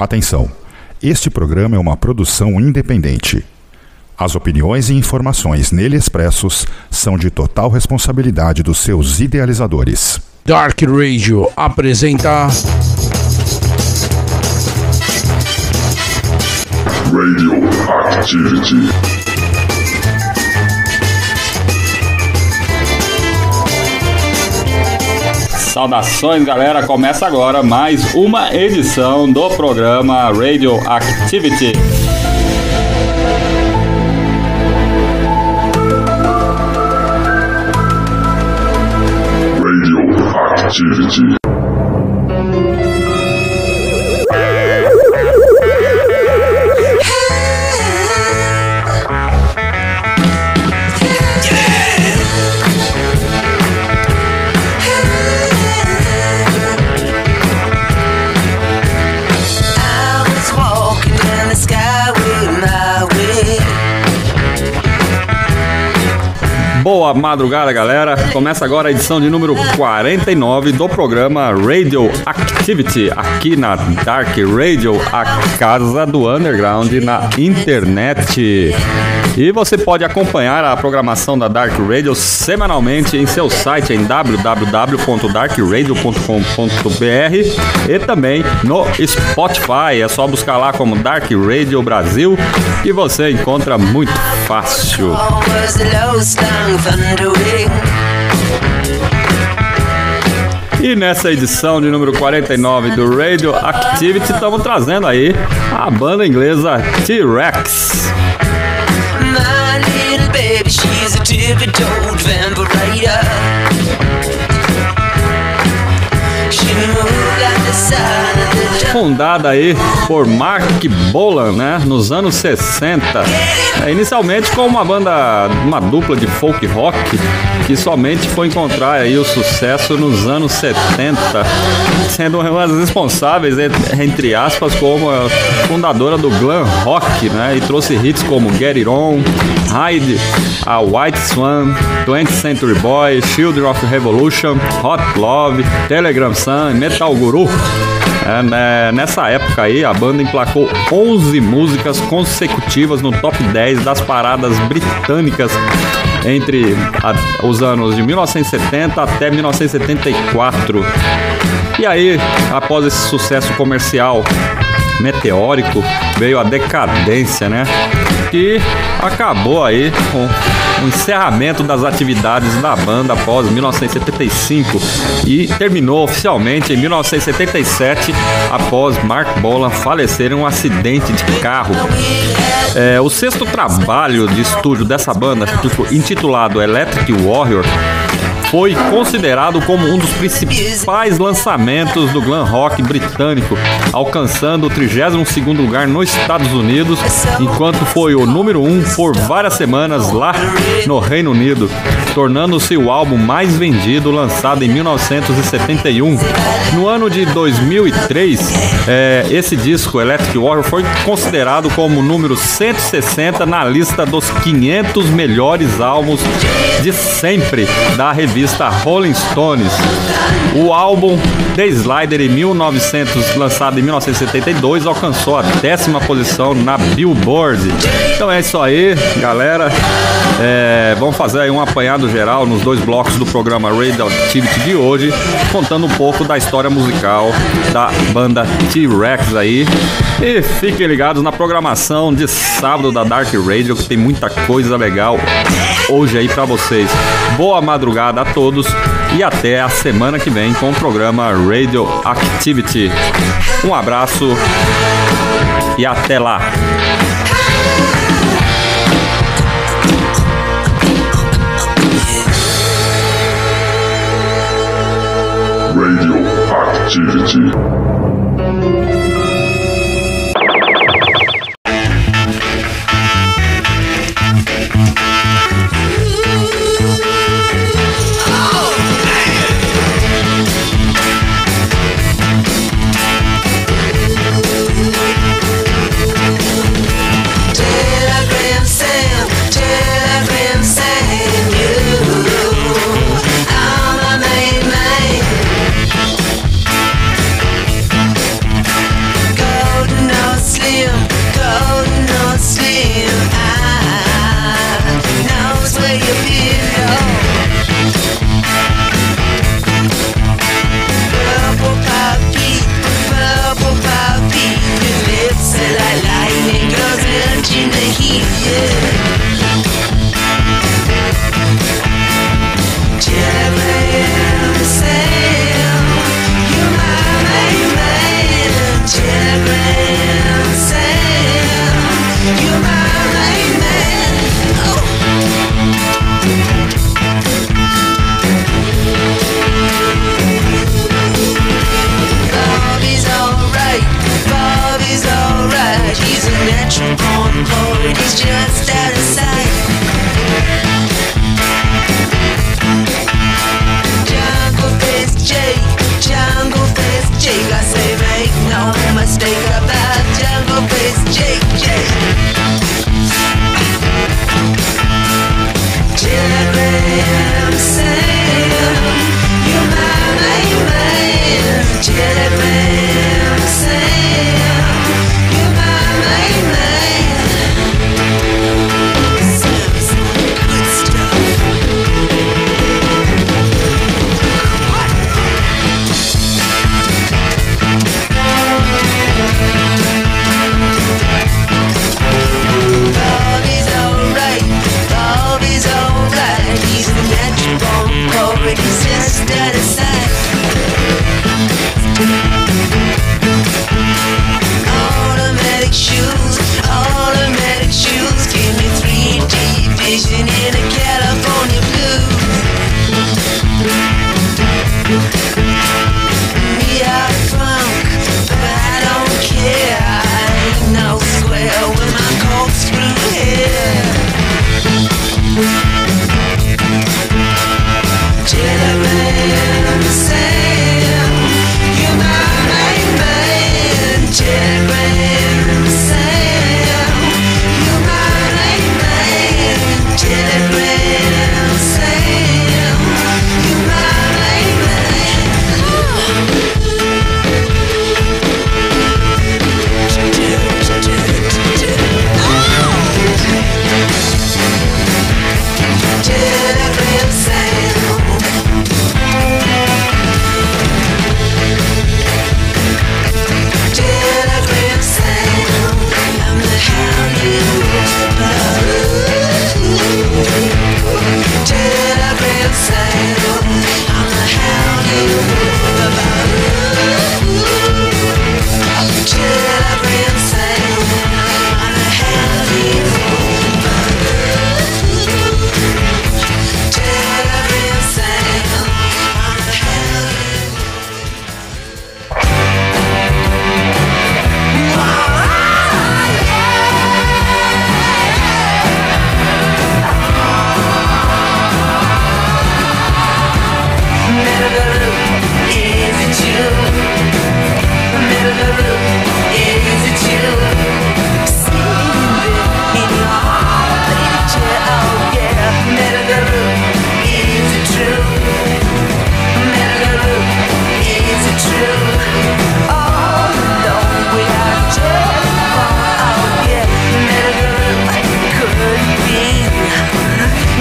Atenção! Este programa é uma produção independente. As opiniões e informações nele expressos são de total responsabilidade dos seus idealizadores. Dark Radio apresenta. Radioactivity. Saudações, galera! Começa agora mais uma edição do programa Radioactivity. Radioactivity. I Boa madrugada, galera! Começa agora a edição de número 49 do programa Radioactivity, aqui na Dark Radio, a casa do underground na internet. E você pode acompanhar a programação da Dark Radio semanalmente em seu site em www.darkradio.com.br e também no Spotify. É só buscar lá como Dark Radio Brasil que você encontra muito fácil. E nessa edição de número 49 do Radio Activity, estamos trazendo aí a banda inglesa T-Rex. She moved like the sun Fundada aí por Mark Bolan, né, nos anos 60. É, inicialmente como uma banda, uma dupla de folk rock, que somente foi encontrar aí o sucesso nos anos 70, sendo uma das responsáveis, en- entre aspas, como a fundadora do glam rock, né, e trouxe hits como Get It On, Hide, a White Swan, 20th Century Boy, Children of Revolution, Hot Love, Telegram Sun, Metal Guru. É, né, nessa época aí, a banda emplacou 11 músicas consecutivas no top 10 das paradas britânicas entre a- os anos de 1970 até 1974. E aí, após esse sucesso comercial meteórico, veio a decadência, né? Que acabou aí com o encerramento das atividades da banda após 1975 e terminou oficialmente em 1977 após Mark Bolan falecer em um acidente de carro. É, o sexto trabalho de estúdio dessa banda, intitulado Electric Warrior, foi considerado como um dos principais lançamentos do glam rock britânico, alcançando o 32º lugar nos Estados Unidos, enquanto foi o número 1 por várias semanas lá no Reino Unido, tornando-se o álbum mais vendido lançado em 1971. No ano de 2003, é, esse disco, Electric Warrior, foi considerado como número 160 na lista dos 500 melhores álbuns de sempre da revista Rolling Stones. O álbum The Slider em 1900, lançado em 1972, alcançou a décima posição na Billboard. Então é isso aí, galera. É, vamos fazer aí um apanhado geral nos dois blocos do programa Radioactivity de hoje, contando um pouco da história musical da banda T-Rex aí. E fiquem ligados na programação de sábado da Dark Radio, que tem muita coisa legal hoje aí pra vocês. Boa madrugada a todos e até a semana que vem com o programa Radioactivity. Um abraço e até lá. Radioactivity. Telegram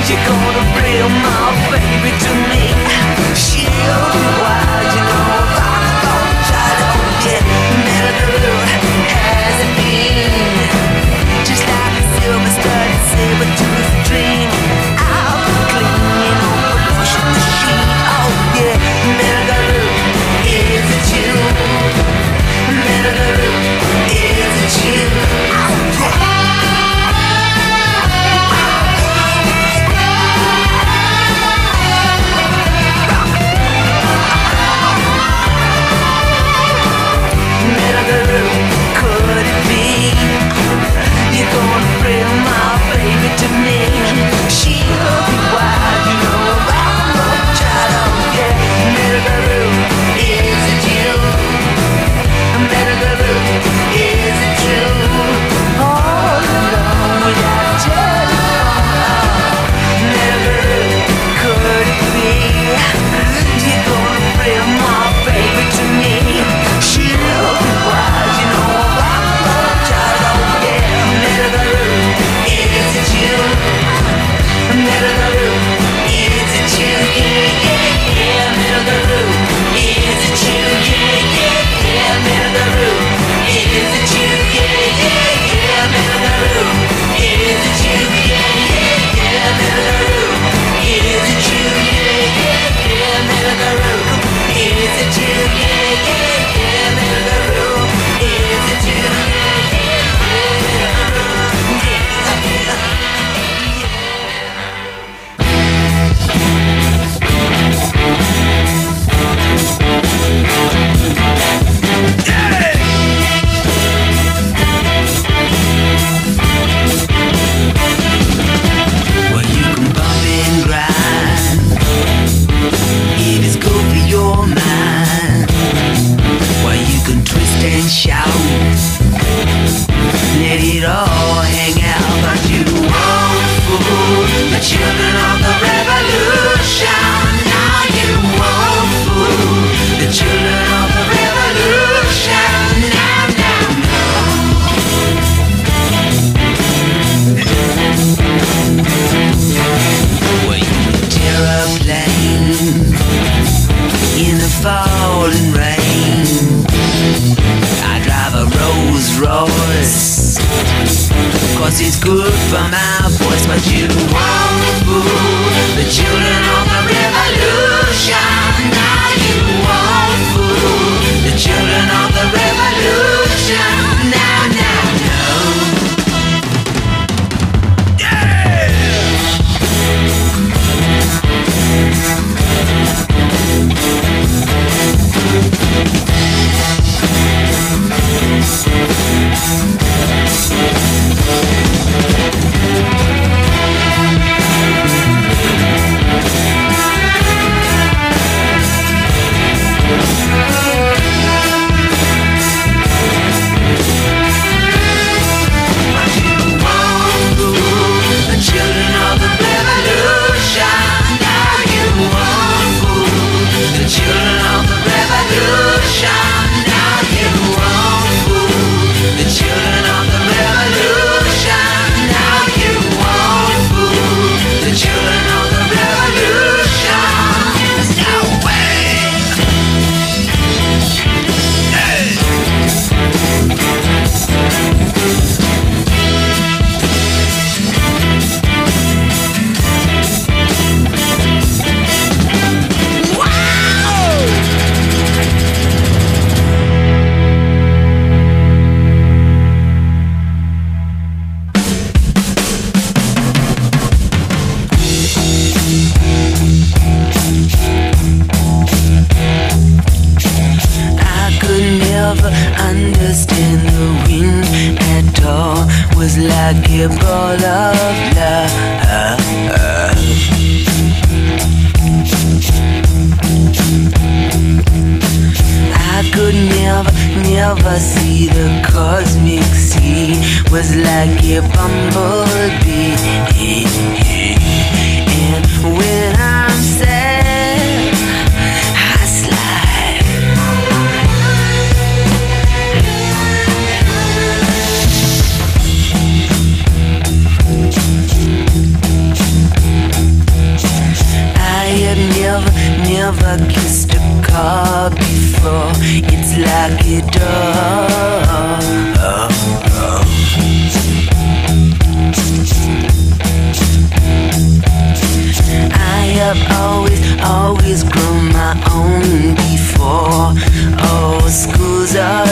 You're gonna be my baby to me? Always, always grown my own before. Oh, schools are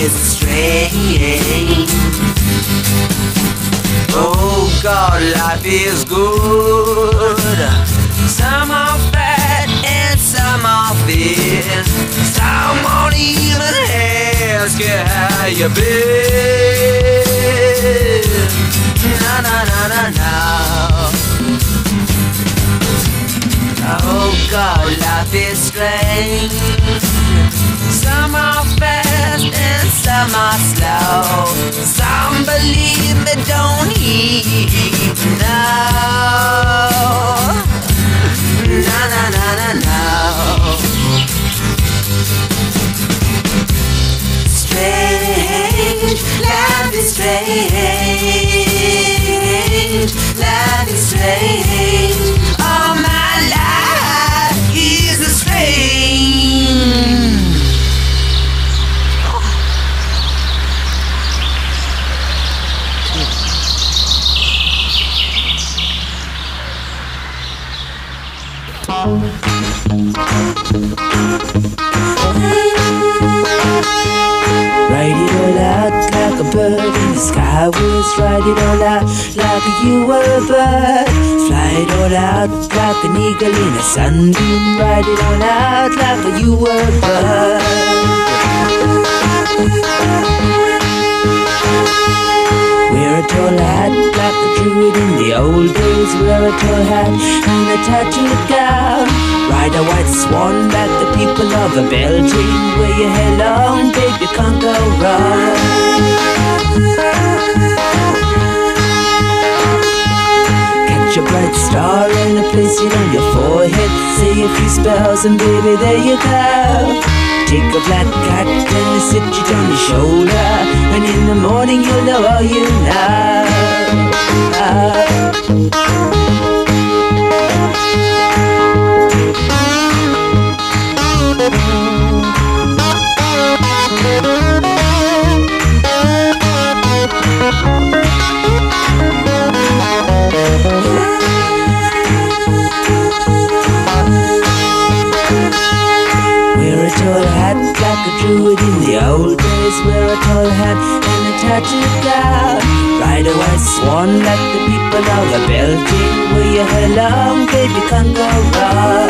is strange. Oh God, life is good. Some are fat and some are thin. Some won't even ask you how you been. No, no, no, no, no. Oh God, life is strange. Are fast and some are slow. Some believe but don't even know. Na na na na na. Strange, life is strange. Life is strange. All my life is a strange. Write it all out like a bird in the sky was Write it all out like you were a bird Fly it all out like an eagle in a sunbeam Write it all out like you were a bird Wear a tall hat like a druid in the old days Wear a tall hat and a tattooed gown Ride a white swan like the people of a Beltane Wear your hair long, babe, you can't go wrong. Catch a bright star and place it on your forehead. Say a few spells and baby there you go. Take a black cat and sit it on your shoulder. And in the morning you'll know all you know a druid in the old days. Wear a tall hat and a tattooed gown. Ride a white swan like the people of the. Wear your hair long, baby, can't go wrong.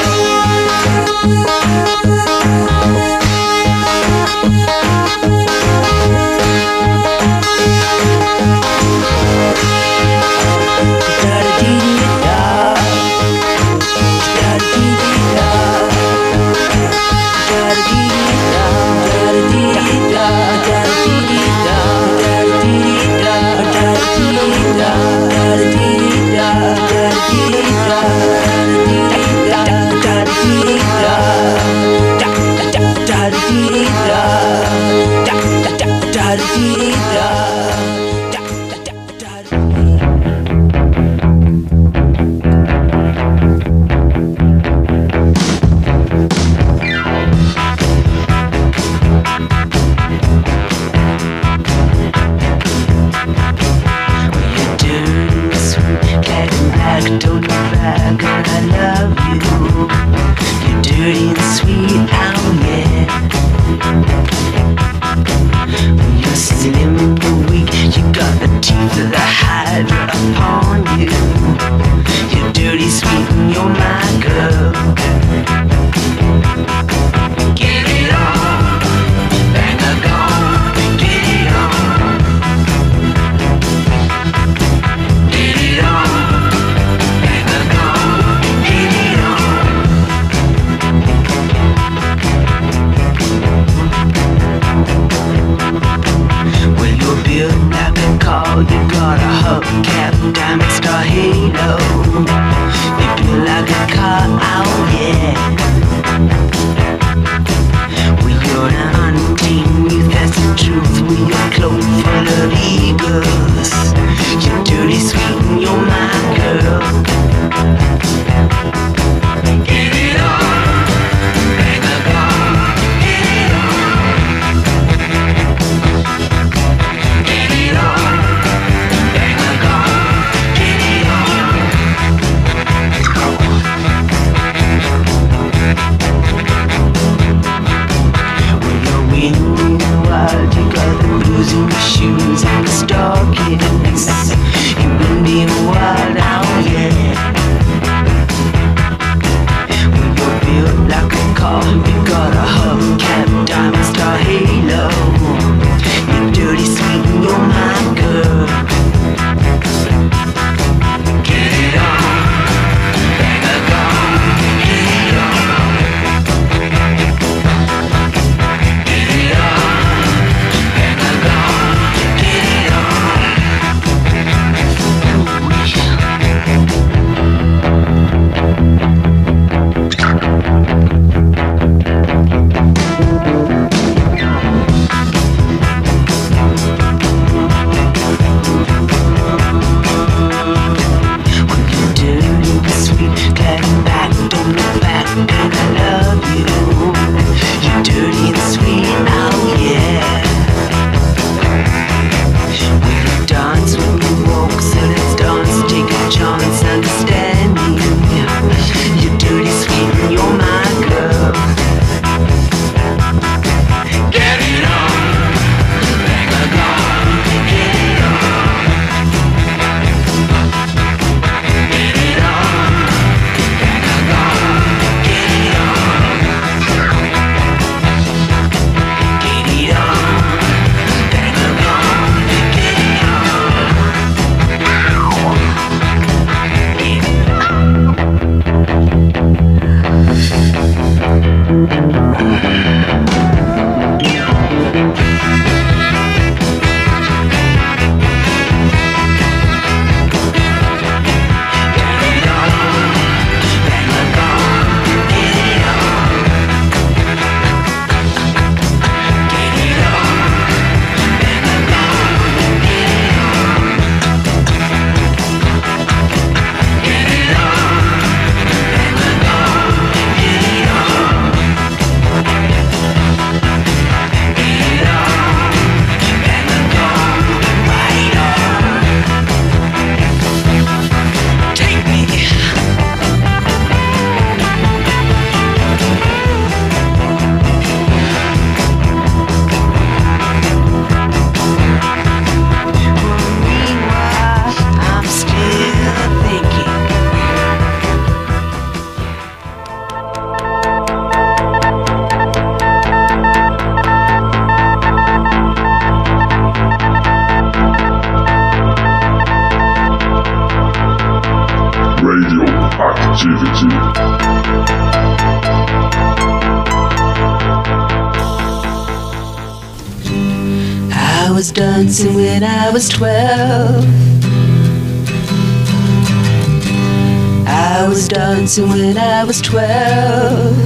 Dancing when I was twelve.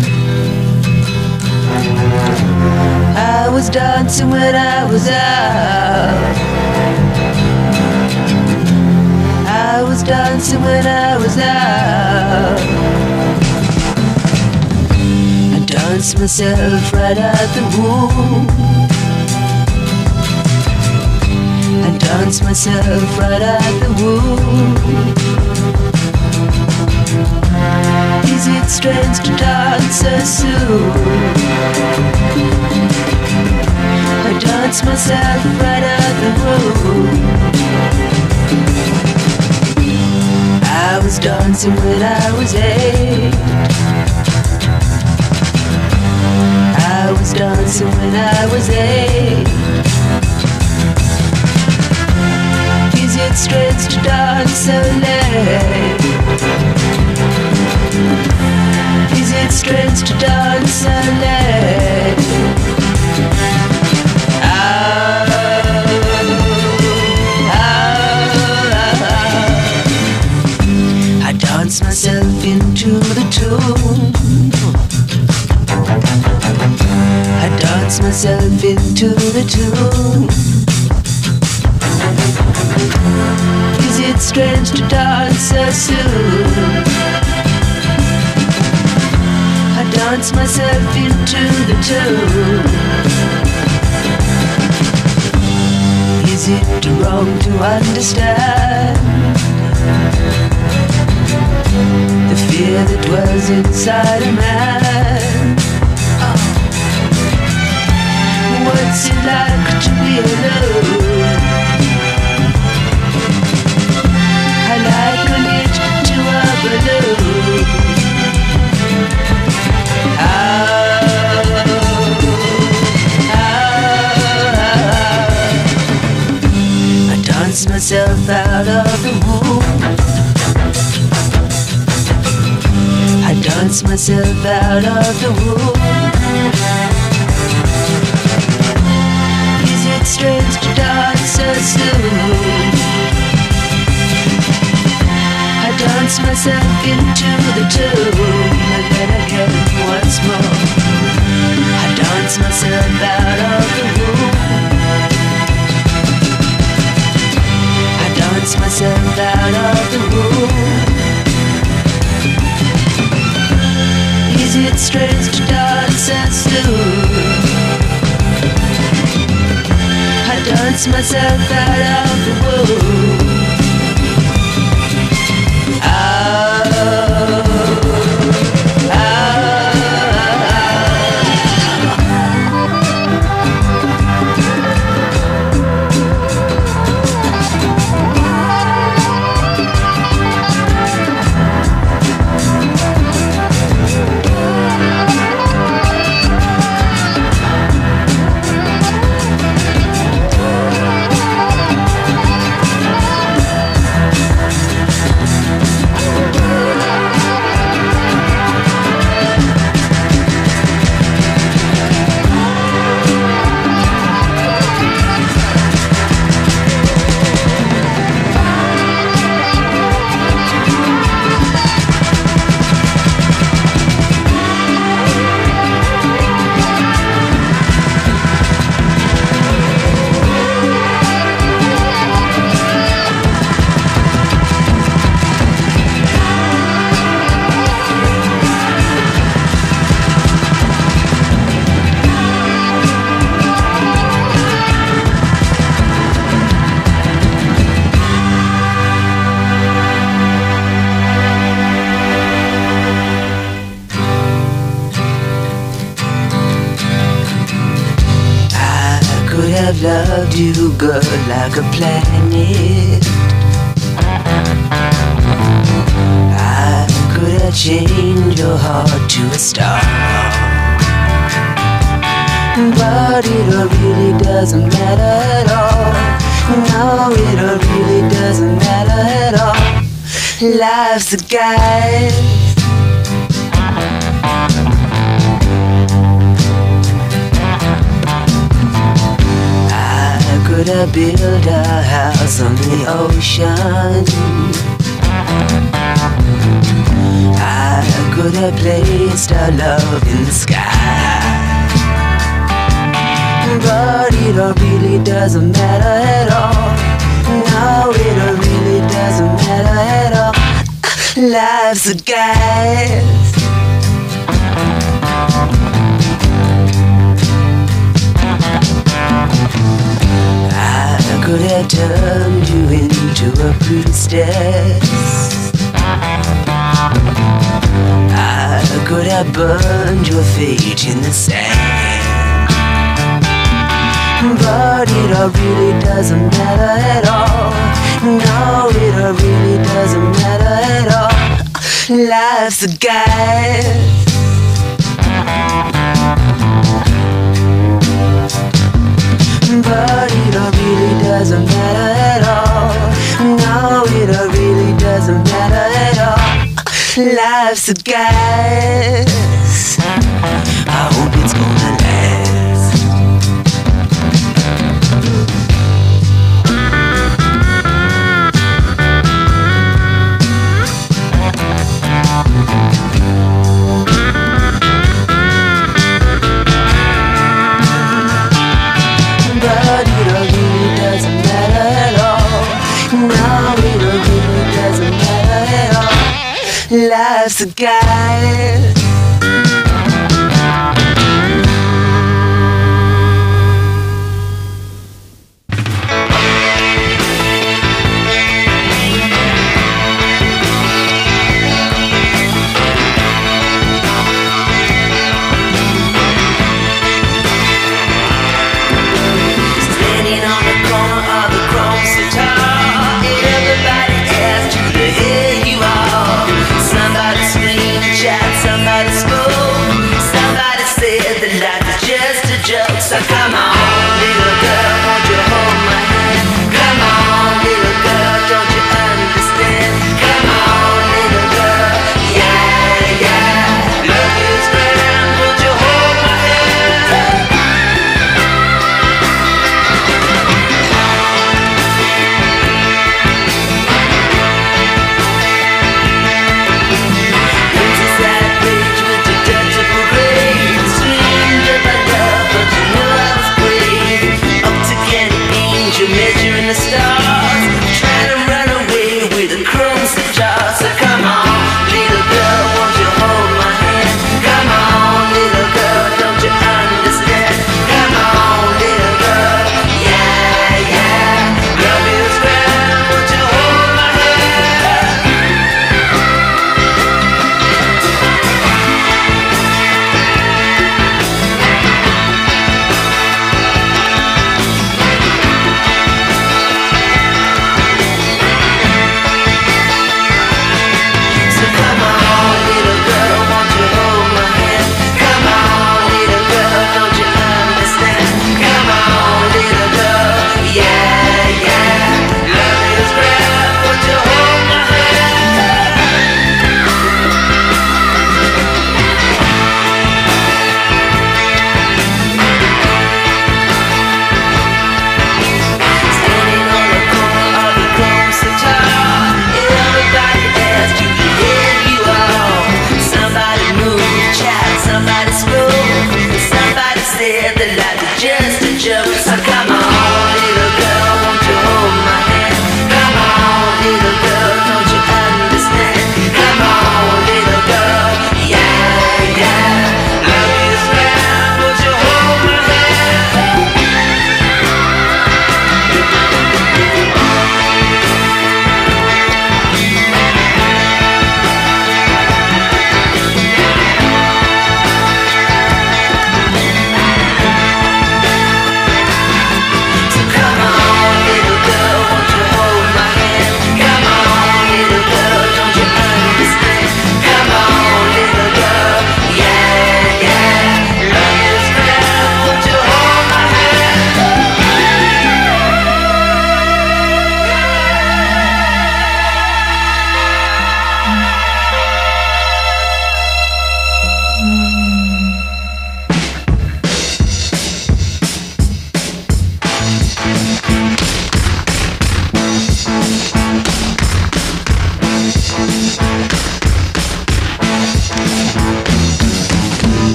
I was dancing when I was out. I was dancing when I was out. I danced myself right out the womb. I danced myself right out the womb. Strange to dance so soon? I danced myself right out the womb. I was dancing when I was eight. I was dancing when I was eight. Is it strange to dance so late? It strange to dance ah. I dance myself into the tune. I dance myself into the tune. Is it strange to dance so soon? Dance myself into the tune. Is it wrong to understand the fear that dwells inside a man? What What's it like to be alone? Out of the womb. I dance myself out of the womb. Is it strange to dance so soon? I dance myself into the tomb and then again once more. I dance myself out I dance myself out of the womb. Loved you, girl, like a planet. I could have changed your heart to a star. But it all really doesn't matter at all. No, it really doesn't matter at all. Life's a guide. Could have built a house on the ocean. I could have placed our love in the sky. But it all really doesn't matter at all. No, it all really doesn't matter at all. Life's a guide. Could have turned you into a priestess. I could have burned your fate in the sand. But it all really doesn't matter at all. No, it all really doesn't matter at all. Life's a guide. But it really doesn't matter at all. No, it really doesn't matter at all. Life's a guess. All. Life's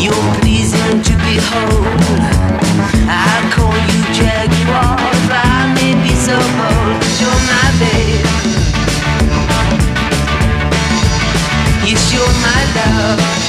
You're pleasing to behold. I call you Jaguar, I may be so bold, you're my babe. Yes, you're my love.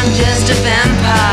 I'm just a vampire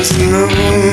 It's no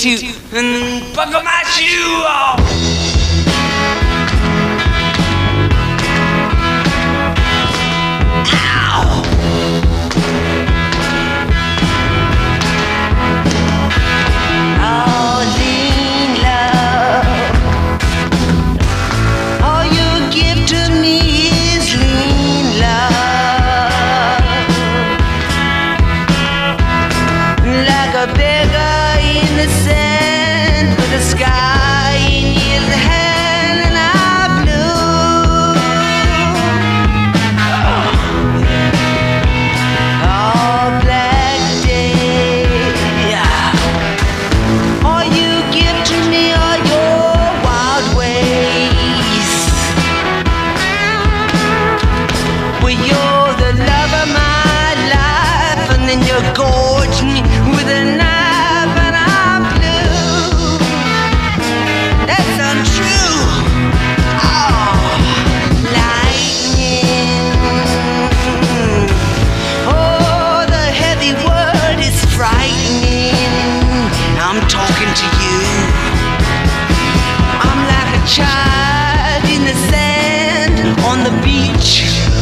two, buckle my shoe off. The